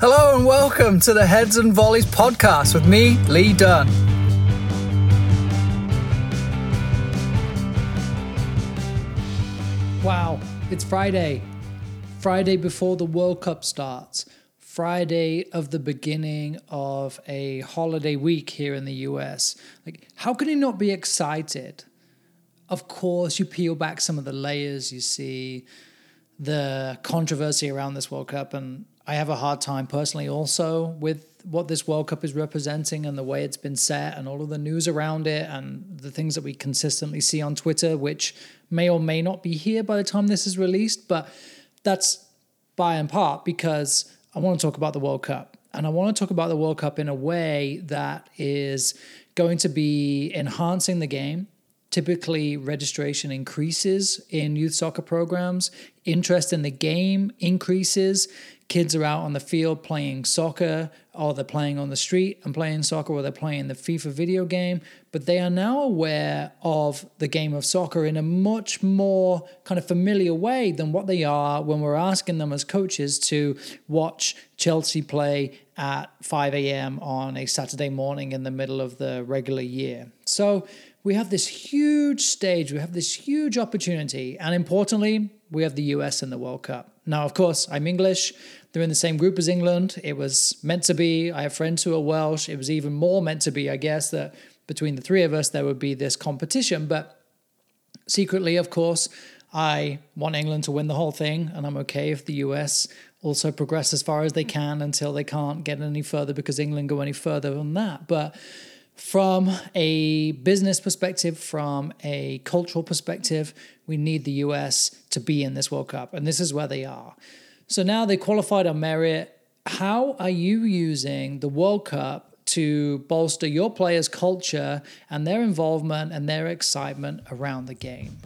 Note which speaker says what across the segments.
Speaker 1: Hello and welcome to the Heads and Volleys podcast with me, Lee Dunn.
Speaker 2: Wow, it's Friday. Friday before the World Cup starts. Friday of the beginning of a holiday week here in the US. Like, how can you not be excited? Of course, you peel back some of the layers, you see the controversy around this World Cup, and I have a hard time personally also with what this World Cup is representing and the way it's been set and all of the news around it and the things that we consistently see on Twitter, which may or may not be here by the time this is released. But that's by and part because I want to talk about the World Cup. And I want to talk about the World Cup in a way that is going to be enhancing the game, typically registration increases in youth soccer programs, interest in the game increases, kids are out on the field playing soccer, or they're playing on the street and playing soccer, or they're playing the FIFA video game, but they are now aware of the game of soccer in a much more kind of familiar way than what they are when we're asking them as coaches to watch Chelsea play at 5 a.m. on a Saturday morning in the middle of the regular year. So, we have this huge stage, we have this huge opportunity, and importantly, we have the US in the World Cup. Now, of course, I'm English. They're in the same group as England. It was meant to be. I have friends who are Welsh. It was even more meant to be, I guess, that between the three of us, there would be this competition. But secretly, of course, I want England to win the whole thing, and I'm okay if the US also progress as far as they can until they can't get any further because England go any further than that. But from a business perspective, from a cultural perspective, we need the US to be in this World Cup, and this is where they are. So now they qualified on merit. How are you using the World Cup to bolster your players' culture and their involvement and their excitement around the game?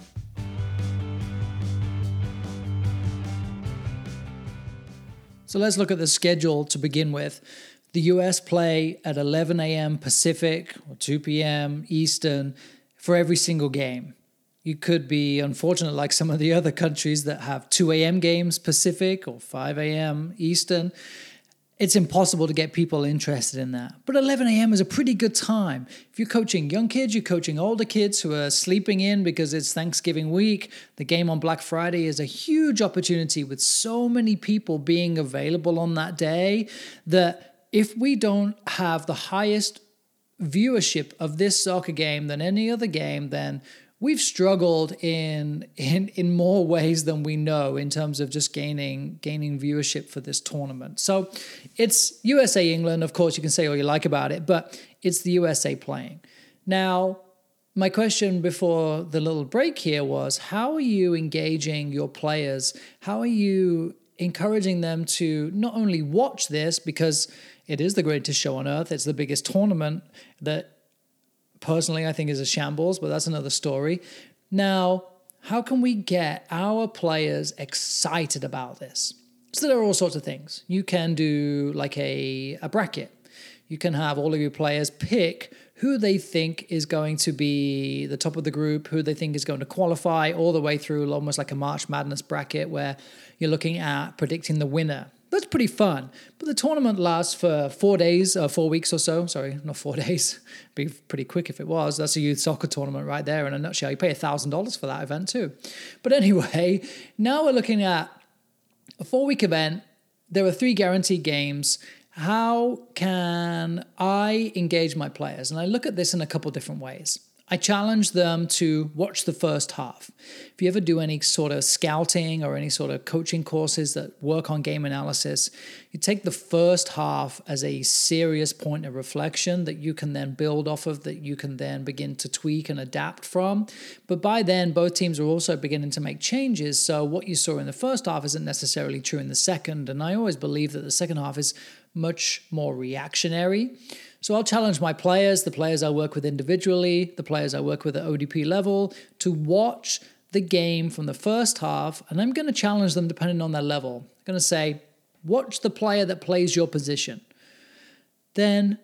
Speaker 2: So let's look at the schedule to begin with. The US play at 11 a.m. Pacific or 2 p.m. Eastern for every single game. You could be unfortunate, like some of the other countries that have 2 a.m. games Pacific or 5 a.m. Eastern. It's impossible to get people interested in that. But 11 a.m. is a pretty good time. If you're coaching young kids, you're coaching older kids who are sleeping in because it's Thanksgiving week. The game on Black Friday is a huge opportunity with so many people being available on that day that if we don't have the highest viewership of this soccer game than any other game, then we've struggled in in in more ways than we know in terms of just gaining gaining viewership for this tournament. So it's USA England, of course you can say all you like about it, but it's the USA playing. Now, my question before the little break here was how are you engaging your players? How are you encouraging them to not only watch this because it is the greatest show on earth, it's the biggest tournament that personally I think is a shambles, but that's another story. Now, how can we get our players excited about this? So there are all sorts of things. You can do like a, a bracket. You can have all of your players pick who they think is going to be the top of the group, who they think is going to qualify, all the way through almost like a March Madness bracket where you're looking at predicting the winner that's pretty fun. But the tournament lasts for four days, uh, four weeks or so. Sorry, not four days. Be pretty quick if it was. That's a youth soccer tournament right there in a nutshell. You pay thousand dollars for that event too. But anyway, now we're looking at a four-week event. There are three guaranteed games. How can I engage my players? And I look at this in a couple different ways. I challenge them to watch the first half. If you ever do any sort of scouting or any sort of coaching courses that work on game analysis, you take the first half as a serious point of reflection that you can then build off of, that you can then begin to tweak and adapt from. But by then, both teams are also beginning to make changes. So what you saw in the first half isn't necessarily true in the second. And I always believe that the second half is much more reactionary. So I'll challenge my players, the players I work with individually, the players I work with at ODP level, to watch the game from the first half. And I'm going to challenge them depending on their level. I'm going to say, watch the player that plays your position. Then,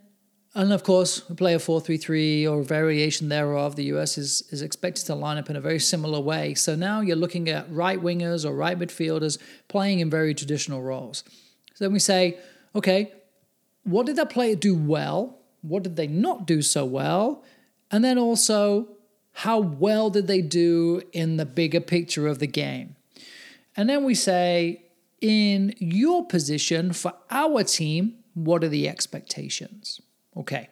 Speaker 2: and of course, we play a 4 3 3 or variation thereof. The US is, is expected to line up in a very similar way. So now you're looking at right wingers or right midfielders playing in very traditional roles. So then we say, okay, what did that player do well? What did they not do so well? And then also, how well did they do in the bigger picture of the game? And then we say, in your position for our team, what are the expectations? Okay.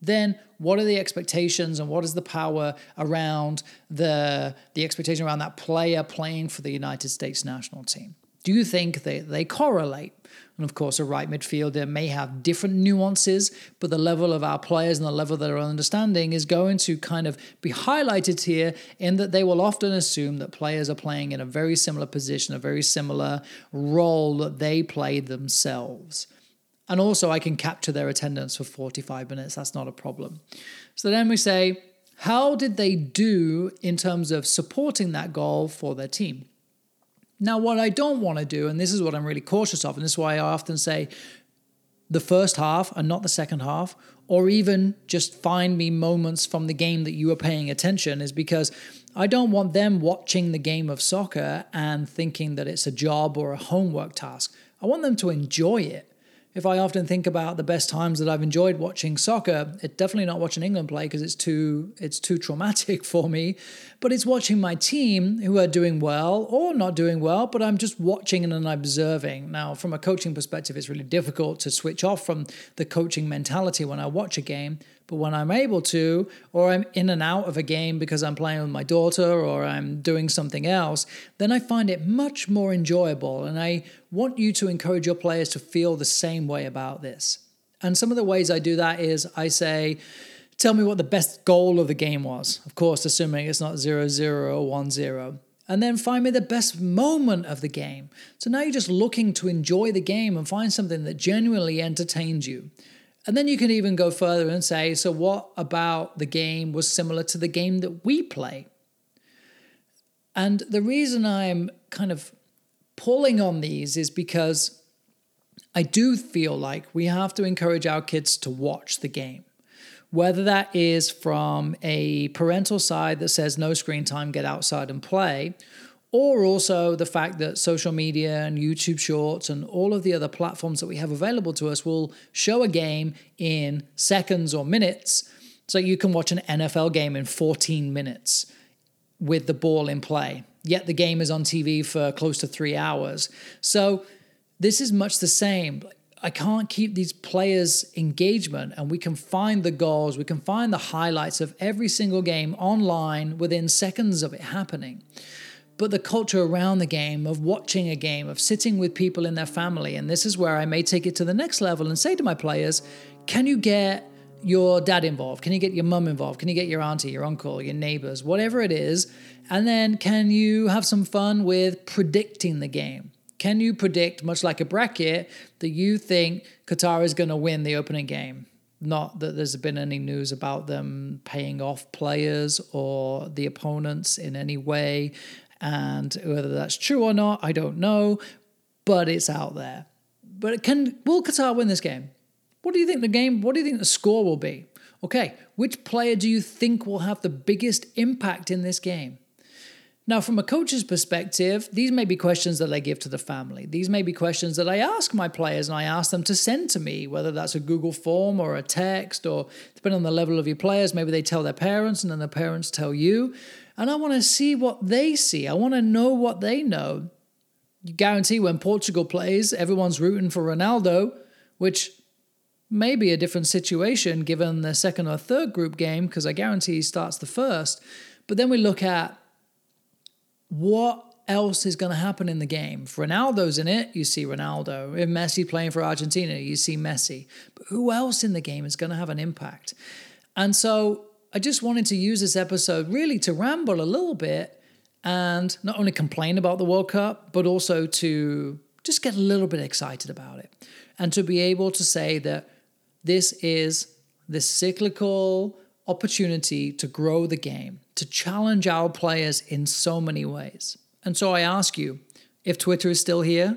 Speaker 2: Then what are the expectations and what is the power around the the expectation around that player playing for the United States national team? Do you think they, they correlate? And of course, a right midfielder may have different nuances, but the level of our players and the level of their understanding is going to kind of be highlighted here in that they will often assume that players are playing in a very similar position, a very similar role that they played themselves. And also, I can capture their attendance for 45 minutes. That's not a problem. So then we say, how did they do in terms of supporting that goal for their team? Now, what I don't want to do, and this is what I'm really cautious of, and this is why I often say the first half and not the second half, or even just find me moments from the game that you are paying attention, is because I don't want them watching the game of soccer and thinking that it's a job or a homework task. I want them to enjoy it if I often think about the best times that I've enjoyed watching soccer, it's definitely not watching England play because it's too it's too traumatic for me, but it's watching my team who are doing well or not doing well, but I'm just watching and observing. Now, from a coaching perspective, it's really difficult to switch off from the coaching mentality when I watch a game, but when I'm able to, or I'm in and out of a game because I'm playing with my daughter or I'm doing something else, then I find it much more enjoyable. And I want you to encourage your players to feel the same way about this. And some of the ways I do that is I say, Tell me what the best goal of the game was. Of course, assuming it's not 0 0 or 1 0 and then find me the best moment of the game. So now you're just looking to enjoy the game and find something that genuinely entertains you. And then you can even go further and say, so what about the game was similar to the game that we play? And the reason I'm kind of pulling on these is because I do feel like we have to encourage our kids to watch the game. Whether that is from a parental side that says no screen time, get outside and play, or also the fact that social media and YouTube Shorts and all of the other platforms that we have available to us will show a game in seconds or minutes. So you can watch an NFL game in 14 minutes with the ball in play. Yet the game is on TV for close to three hours. So this is much the same. I can't keep these players' engagement, and we can find the goals, we can find the highlights of every single game online within seconds of it happening but the culture around the game of watching a game, of sitting with people in their family. And this is where I may take it to the next level and say to my players, can you get your dad involved? Can you get your mum involved? Can you get your auntie, your uncle, your neighbors, whatever it is? And then can you have some fun with predicting the game? Can you predict, much like a bracket, that you think Qatar is going to win the opening game? Not that there's been any news about them paying off players or the opponents in any way. And whether that's true or not, I don't know, but it's out there. But can will Qatar win this game? What do you think the game? What do you think the score will be? Okay, which player do you think will have the biggest impact in this game? Now, from a coach's perspective, these may be questions that I give to the family. These may be questions that I ask my players and I ask them to send to me, whether that's a Google form or a text, or depending on the level of your players, maybe they tell their parents and then the parents tell you and I want to see what they see. I want to know what they know. You guarantee when Portugal plays, everyone's rooting for Ronaldo, which may be a different situation given the second or third group game, because I guarantee he starts the first. But then we look at what else is going to happen in the game. If Ronaldo's in it, you see Ronaldo. If Messi playing for Argentina, you see Messi. But who else in the game is going to have an impact? And so I just wanted to use this episode really to ramble a little bit and not only complain about the World Cup, but also to just get a little bit excited about it and to be able to say that this is this cyclical opportunity to grow the game, to challenge our players in so many ways. And so I ask you if Twitter is still here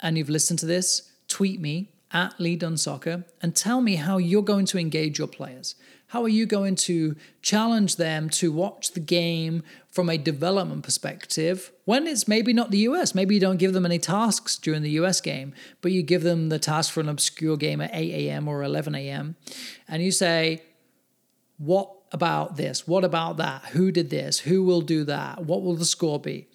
Speaker 2: and you've listened to this, tweet me at Lee Dunn Soccer and tell me how you're going to engage your players. How are you going to challenge them to watch the game from a development perspective when it's maybe not the US? Maybe you don't give them any tasks during the US game, but you give them the task for an obscure game at 8 a.m. or 11 a.m. And you say, What about this? What about that? Who did this? Who will do that? What will the score be?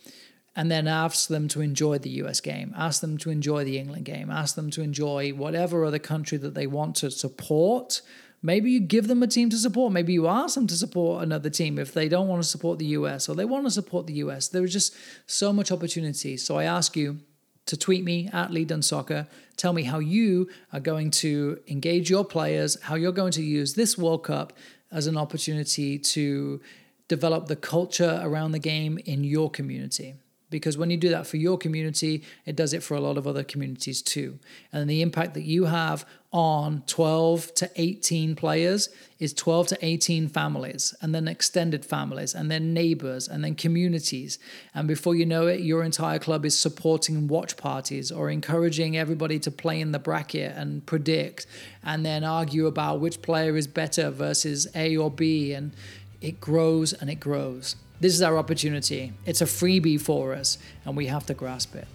Speaker 2: And then ask them to enjoy the US game, ask them to enjoy the England game, ask them to enjoy whatever other country that they want to support. Maybe you give them a team to support. Maybe you ask them to support another team if they don't want to support the US or they want to support the US. There is just so much opportunity. So I ask you to tweet me at Lee Dunn Soccer. Tell me how you are going to engage your players, how you're going to use this World Cup as an opportunity to develop the culture around the game in your community because when you do that for your community, it does it for a lot of other communities too. And the impact that you have on 12 to 18 players is 12 to 18 families, and then extended families, and then neighbors, and then communities. And before you know it, your entire club is supporting watch parties or encouraging everybody to play in the bracket and predict, and then argue about which player is better versus A or B. And it grows and it grows. This is our opportunity. It's a freebie for us, and we have to grasp it.